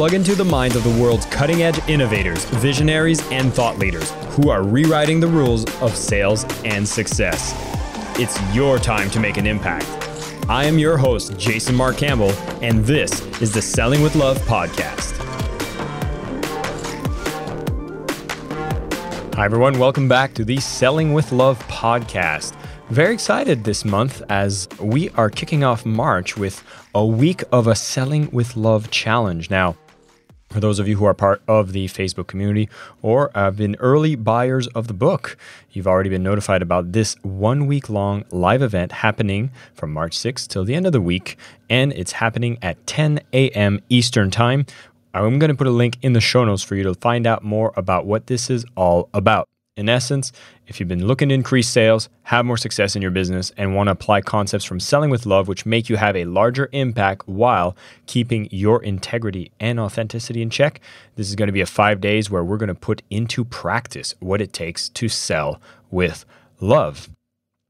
plug into the minds of the world's cutting edge innovators, visionaries, and thought leaders who are rewriting the rules of sales and success. It's your time to make an impact. I am your host, Jason Marc Campbell, and this is the Selling with Love podcast. Hi, everyone. Welcome back to the Selling with Love podcast. Very excited this month as we are kicking off March with a week of a Selling with Love challenge. Now, for those of you who are part of the Facebook community or have been early buyers of the book, you've already been notified about this one week long live event happening from March 6th till the end of the week. And it's happening at 10 a.m. Eastern Time. I'm going to put a link in the show notes for you to find out more about what this is all about. In essence, if you've been looking to increase sales, have more success in your business, and want to apply concepts from selling with love, which make you have a larger impact while keeping your integrity and authenticity in check, this is going to be a five days where we're going to put into practice what it takes to sell with love.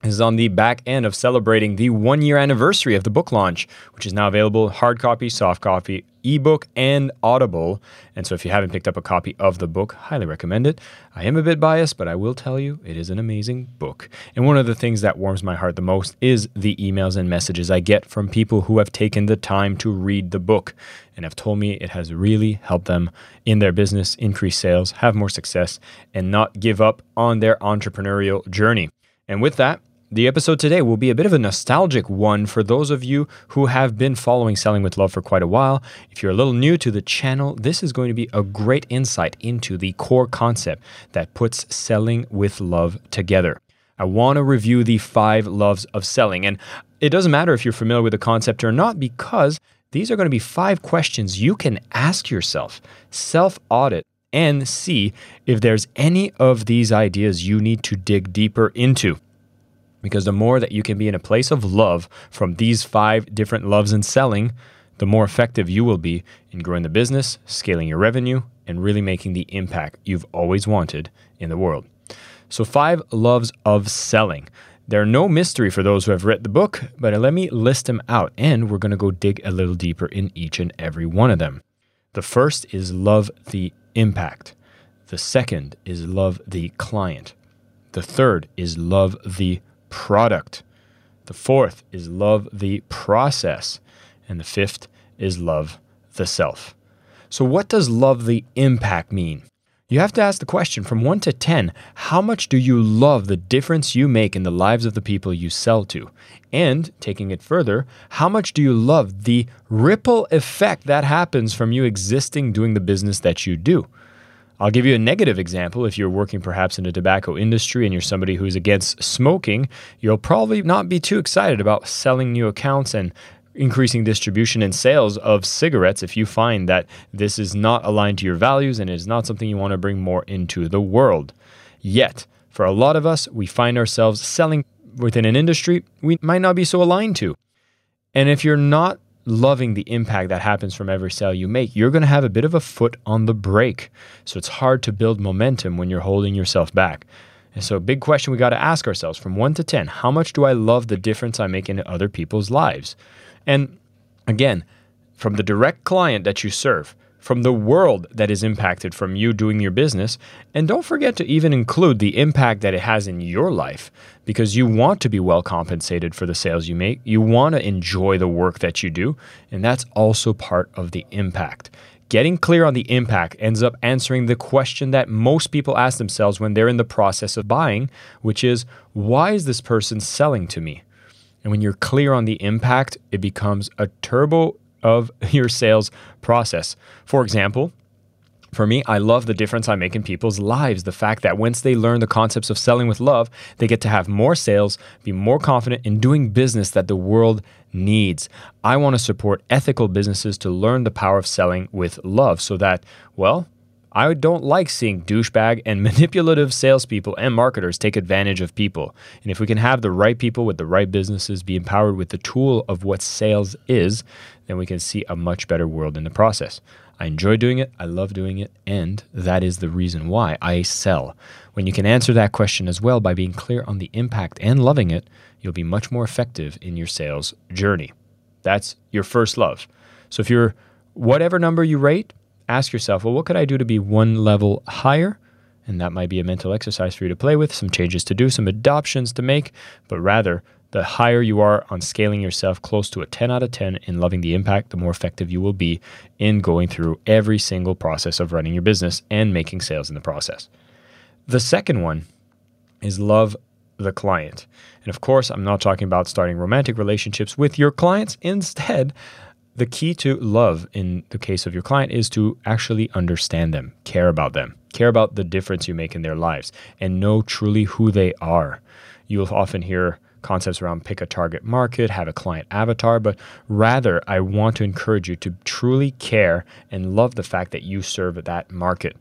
Is on the back end of celebrating the one year anniversary of the book launch, which is now available hard copy, soft copy, ebook, and Audible. And so if you haven't picked up a copy of the book, highly recommend it. I am a bit biased, but I will tell you it is an amazing book. And one of the things that warms my heart the most is the emails and messages I get from people who have taken the time to read the book and have told me it has really helped them in their business, increase sales, have more success, and not give up on their entrepreneurial journey. And with that, the episode today will be a bit of a nostalgic one for those of you who have been following Selling with Love for quite a while. If you're a little new to the channel, this is going to be a great insight into the core concept that puts Selling with Love together. I want to review the five loves of selling. And it doesn't matter if you're familiar with the concept or not, because these are going to be five questions you can ask yourself, self audit, and see if there's any of these ideas you need to dig deeper into. Because the more that you can be in a place of love from these five different loves in selling, the more effective you will be in growing the business, scaling your revenue, and really making the impact you've always wanted in the world. So, five loves of selling. They're no mystery for those who have read the book, but let me list them out and we're going to go dig a little deeper in each and every one of them. The first is love the impact. The second is love the client. The third is love the product. The fourth is love the process. And the fifth is love the self. So, what does love the impact mean? You have to ask the question from 1 to 10 how much do you love the difference you make in the lives of the people you sell to? And taking it further, how much do you love the ripple effect that happens from you existing doing the business that you do? I'll give you a negative example. If you're working perhaps in the tobacco industry and you're somebody who's against smoking, you'll probably not be too excited about selling new accounts and increasing distribution and sales of cigarettes if you find that this is not aligned to your values and is not something you want to bring more into the world. Yet, for a lot of us, we find ourselves selling within an industry we might not be so aligned to. And if you're not loving the impact that happens from every sale you make, you're going to have a bit of a foot on the brake. So it's hard to build momentum when you're holding yourself back. And so, big question we got to ask ourselves from one to 10 how much do I love the difference I make in other people's lives? And again, from the direct client that you serve, from the world that is impacted from you doing your business. And don't forget to even include the impact that it has in your life because you want to be well compensated for the sales you make. You want to enjoy the work that you do. And that's also part of the impact. Getting clear on the impact ends up answering the question that most people ask themselves when they're in the process of buying, which is why is this person selling to me? And when you're clear on the impact, it becomes a turbo of your sales process. For example, for me, I love the difference I make in people's lives. The fact that once they learn the concepts of selling with love, they get to have more sales, be more confident in doing business that the world needs. I want to support ethical businesses to learn the power of selling with love so that, well, I don't like seeing douchebag and manipulative salespeople and marketers take advantage of people. And if we can have the right people with the right businesses be empowered with the tool of what sales is, then we can see a much better world in the process. I enjoy doing it, I love doing it, and that is the reason why I sell. When you can answer that question as well by being clear on the impact and loving it, you'll be much more effective in your sales journey. That's your first love. So if you're whatever number you rate, ask yourself, well, what could I do to be one level higher? And that might be a mental exercise for you to play with, some changes to do, some adoptions to make, but rather, the higher you are on scaling yourself close to a 10 out of 10 in loving the impact, the more effective you will be in going through every single process of running your business and making sales in the process. The second one is love the client. And of course, I'm not talking about starting romantic relationships with your clients. Instead, the key to love in the case of your client is to actually understand them, care about them, care about the difference you make in their lives, and know truly who they are. You'll often hear concepts around pick a target market, have a client avatar, but rather, I want to encourage you to truly care and love the fact that you serve that market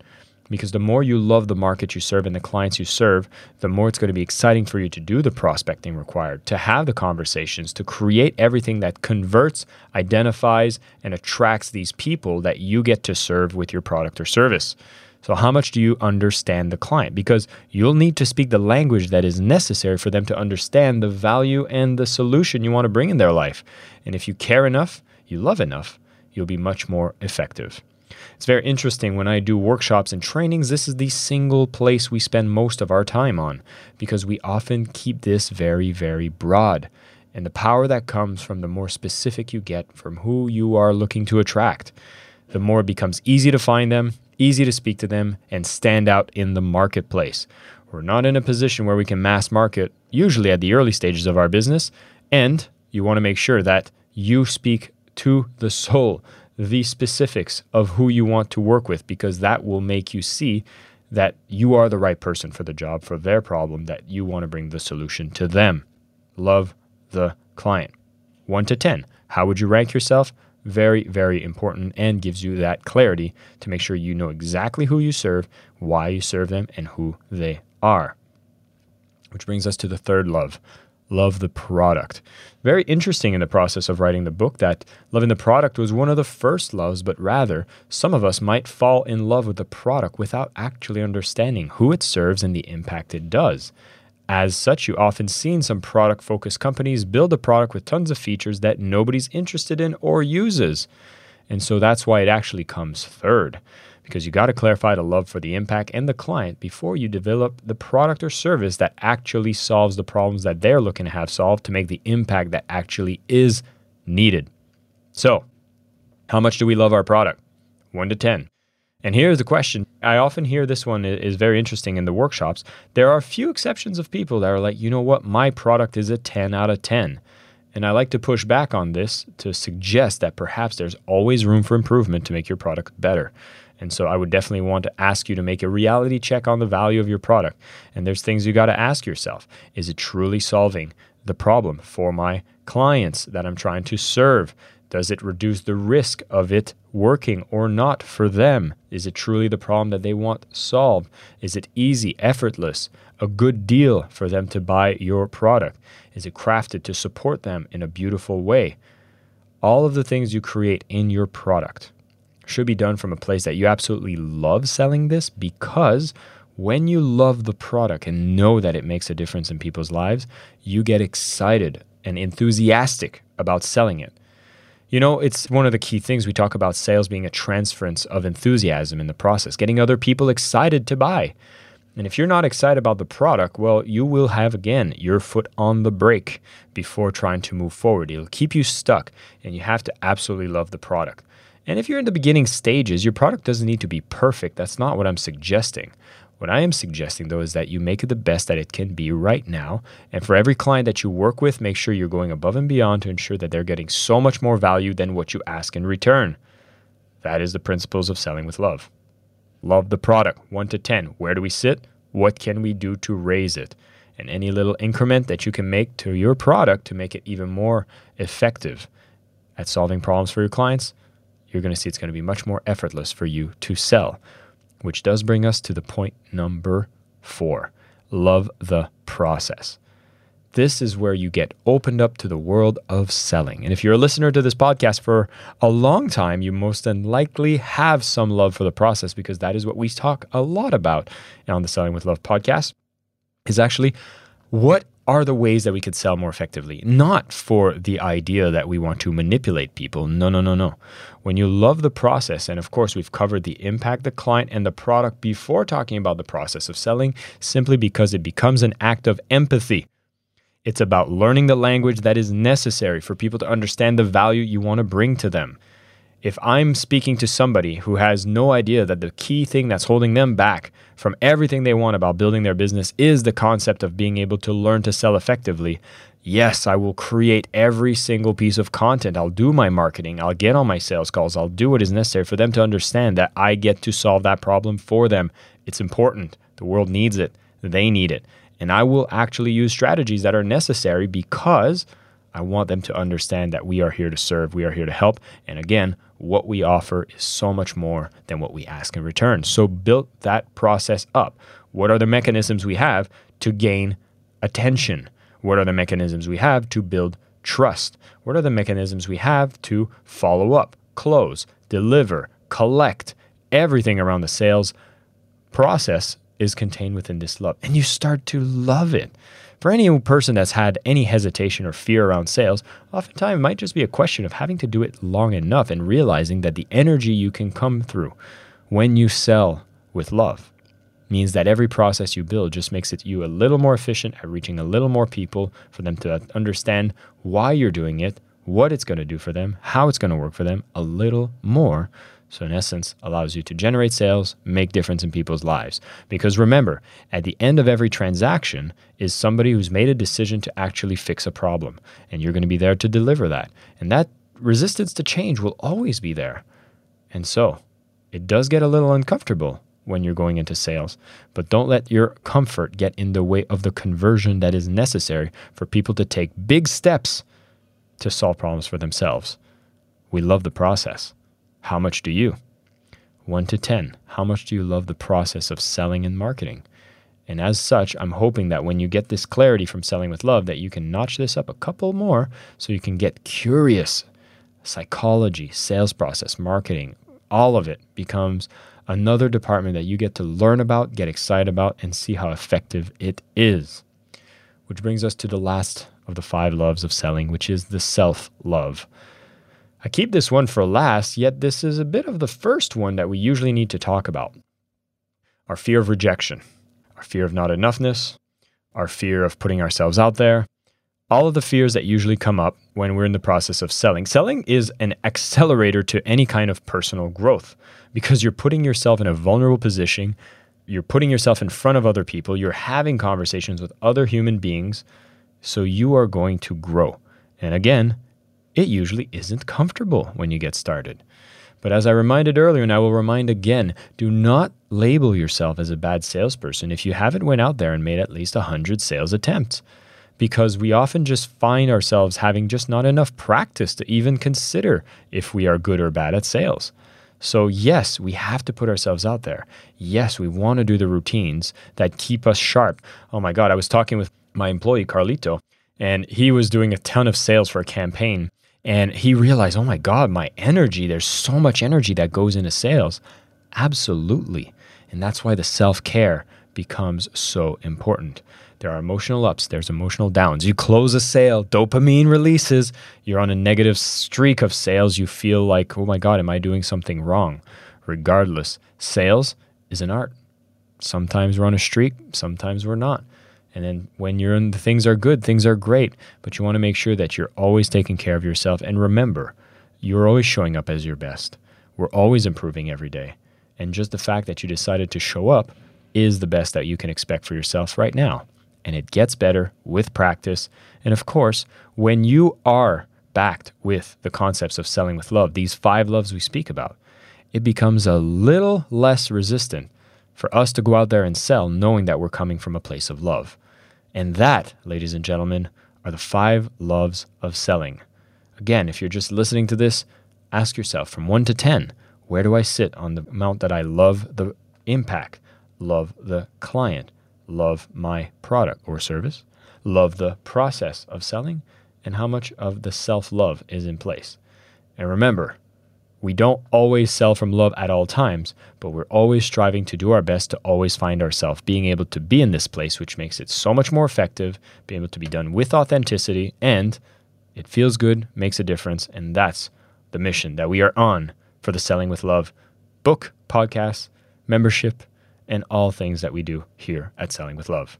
because the more you love the market you serve and the clients you serve, the more it's going to be exciting for you to do the prospecting required, to have the conversations, to create everything that converts, identifies, and attracts these people that you get to serve with your product or service. So, how much do you understand the client? Because you'll need to speak the language that is necessary for them to understand the value and the solution you want to bring in their life. And if you care enough, you love enough, you'll be much more effective. It's very interesting when I do workshops and trainings, this is the single place we spend most of our time on because we often keep this very, very broad. And the power that comes from the more specific you get from who you are looking to attract, the more it becomes easy to find them, easy to speak to them, and stand out in the marketplace. We're not in a position where we can mass market, usually at the early stages of our business, and you want to make sure that you speak to the soul the specifics of who you want to work with because that will make you see that you are the right person for the job, for their problem, that you want to bring the solution to them. Love the client. One to 10. How would you rank yourself? Very, very important and gives you that clarity to make sure you know exactly who you serve, why you serve them, and who they are. Which brings us to the third love love the product. Very interesting in the process of writing the book that loving the product was one of the first loves, but rather, some of us might fall in love with the product without actually understanding who it serves and the impact it does. As such, you often seen some product focused companies build a product with tons of features that nobody's interested in or uses. And so that's why it actually comes third because you got to clarify the love for the impact and the client before you develop the product or service that actually solves the problems that they're looking to have solved to make the impact that actually is needed. So, how much do we love our product? 1 to 10. And here's the question. I often hear this one is very interesting in the workshops. There are a few exceptions of people that are like, you know what, my product is a 10 out of 10. And I like to push back on this to suggest that perhaps there's always room for improvement to make your product better. And so I would definitely want to ask you to make a reality check on the value of your product. And there's things you got to ask yourself. Is it truly solving the problem for my clients that I'm trying to serve? Does it reduce the risk of it working or not for them? Is it truly the problem that they want solved? Is it easy, effortless, a good deal for them to buy your product? Is it crafted to support them in a beautiful way? All of the things you create in your product should be done from a place that you absolutely love selling this because when you love the product and know that it makes a difference in people's lives, you get excited and enthusiastic about selling it. You know, it's one of the key things we talk about sales being a transference of enthusiasm in the process, getting other people excited to buy. And if you're not excited about the product, well, you will have again your foot on the brake before trying to move forward. It'll keep you stuck, and you have to absolutely love the product. And if you're in the beginning stages, your product doesn't need to be perfect. That's not what I'm suggesting. What I am suggesting, though, is that you make it the best that it can be right now. And for every client that you work with, make sure you're going above and beyond to ensure that they're getting so much more value than what you ask in return. That is the principles of selling with love. Love the product, 1 to 10. Where do we sit? What can we do to raise it? And any little increment that you can make to your product to make it even more effective at solving problems for your clients, you're going to see it's going to be much more effortless for you to sell. Which does bring us to the point number four love the process. This is where you get opened up to the world of selling. And if you're a listener to this podcast for a long time, you most unlikely have some love for the process because that is what we talk a lot about on the Selling with Love podcast is actually what are the ways that we could sell more effectively, not for the idea that we want to manipulate people. No, no, no, no. When you love the process, and of course, we've covered the impact, the client, and the product before talking about the process of selling, simply because it becomes an act of empathy. It's about learning the language that is necessary for people to understand the value you want to bring to them. If I'm speaking to somebody who has no idea that the key thing that's holding them back from everything they want about building their business is the concept of being able to learn to sell effectively, yes, I will create every single piece of content. I'll do my marketing. I'll get on my sales calls. I'll do what is necessary for them to understand that I get to solve that problem for them. It's important. The world needs it. They need it. And I will actually use strategies that are necessary because I want them to understand that we are here to serve, we are here to help. And again, what we offer is so much more than what we ask in return. So build that process up. What are the mechanisms we have to gain attention? What are the mechanisms we have to build trust? What are the mechanisms we have to follow up, close, deliver, collect? Everything around the sales process is contained within this love. And you start to love it. For any person that's had any hesitation or fear around sales, oftentimes it might just be a question of having to do it long enough and realizing that the energy you can come through when you sell with love means that every process you build just makes it you a little more efficient at reaching a little more people for them to understand why you're doing it, what it's going to do for them, how it's going to work for them a little more so, in essence, allows you to generate sales, make difference in people's lives. Because remember, at the end of every transaction is somebody who's made a decision to actually fix a problem, and you're going to be there to deliver that. And that resistance to change will always be there. And so, it does get a little uncomfortable when you're going into sales, but don't let your comfort get in the way of the conversion that is necessary for people to take big steps to solve problems for themselves. We love the process. How much do you? 1 to 10. How much do you love the process of selling and marketing? And as such, I'm hoping that when you get this clarity from selling with love that you can notch this up a couple more so you can get curious. Psychology, sales process, marketing, all of it becomes another department that you get to learn about, get excited about, and see how effective it is. Which brings us to the last of the five loves of selling, which is the self love. I keep this one for last, yet this is a bit of the first one that we usually need to talk about. Our fear of rejection, our fear of not enoughness, our fear of putting ourselves out there, all of the fears that usually come up when we're in the process of selling. Selling is an accelerator to any kind of personal growth because you're putting yourself in a vulnerable position, you're putting yourself in front of other people, you're having conversations with other human beings, so you are going to grow. And again, it usually isn't comfortable when you get started. But as I reminded earlier, and I will remind again, do not label yourself as a bad salesperson if you haven't went out there and made at least 100 sales attempts. Because we often just find ourselves having just not enough practice to even consider if we are good or bad at sales. So, yes, we have to put ourselves out there. Yes, we want to do the routines that keep us sharp. Oh my God, I was talking with my employee, Carlito, and he was doing a ton of sales for a campaign. And he realized, oh my God, my energy, there's so much energy that goes into sales. Absolutely. And that's why the self care becomes so important. There are emotional ups, there's emotional downs. You close a sale, dopamine releases, you're on a negative streak of sales. You feel like, oh my God, am I doing something wrong? Regardless, sales is an art. Sometimes we're on a streak, sometimes we're not. And then when you're in the things are good, things are great, but you want to make sure that you're always taking care of yourself. And remember, you're always showing up as your best. We're always improving every day. And just the fact that you decided to show up is the best that you can expect for yourself right now. And it gets better with practice. And of course, when you are backed with the concepts of selling with love, these five loves we speak about, it becomes a little less resistant for us to go out there and sell knowing that we're coming from a place of love. And that, ladies and gentlemen, are the five loves of selling. Again, if you're just listening to this, ask yourself from 1 to 10, where do I sit on the amount that I love the impact, love the client, love my product or service, love the process of selling, and how much of the self love is in place? And remember, We don't always sell from love at all times, but we're always striving to do our best to always find ourselves being able to be in this place, which makes it so much more effective, being able to be done with authenticity, and it feels good, makes a difference. And that's the mission that we are on for the Selling with Love book, podcast, membership, and all things that we do here at Selling with Love.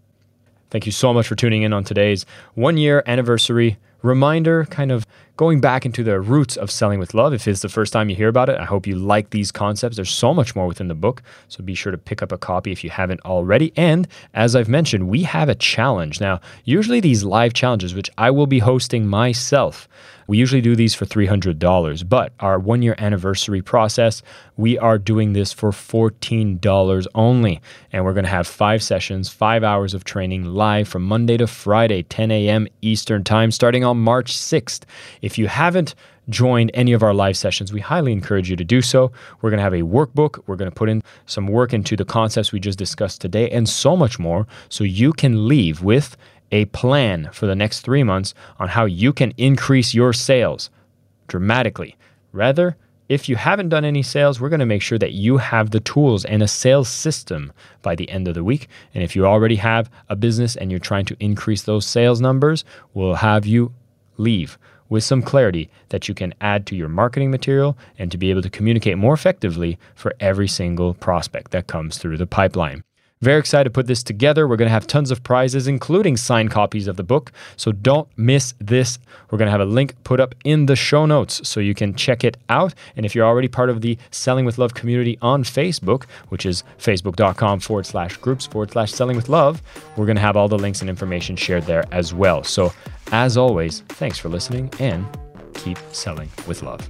Thank you so much for tuning in on today's one year anniversary reminder, kind of going back into the roots of selling with love. If it's the first time you hear about it, I hope you like these concepts. There's so much more within the book, so be sure to pick up a copy if you haven't already. And as I've mentioned, we have a challenge. Now, usually these live challenges, which I will be hosting myself, we usually do these for $300, but our one year anniversary process, we are doing this for $14 only. And we're going to have five sessions, five hours of training live from Monday to Friday, 10 a.m. Eastern Time, starting on March 6th. If you haven't joined any of our live sessions, we highly encourage you to do so. We're going to have a workbook. We're going to put in some work into the concepts we just discussed today and so much more so you can leave with a plan for the next three months on how you can increase your sales dramatically. Rather, if you haven't done any sales, we're going to make sure that you have the tools and a sales system by the end of the week. And if you already have a business and you're trying to increase those sales numbers, we'll have you leave with some clarity that you can add to your marketing material and to be able to communicate more effectively for every single prospect that comes through the pipeline. Very excited to put this together. We're going to have tons of prizes, including signed copies of the book. So don't miss this. We're going to have a link put up in the show notes so you can check it out. And if you're already part of the Selling with Love community on Facebook, which is facebook.com forward slash groups forward slash selling with love, we're going to have all the links and information shared there as well. So as always, thanks for listening and keep selling with love.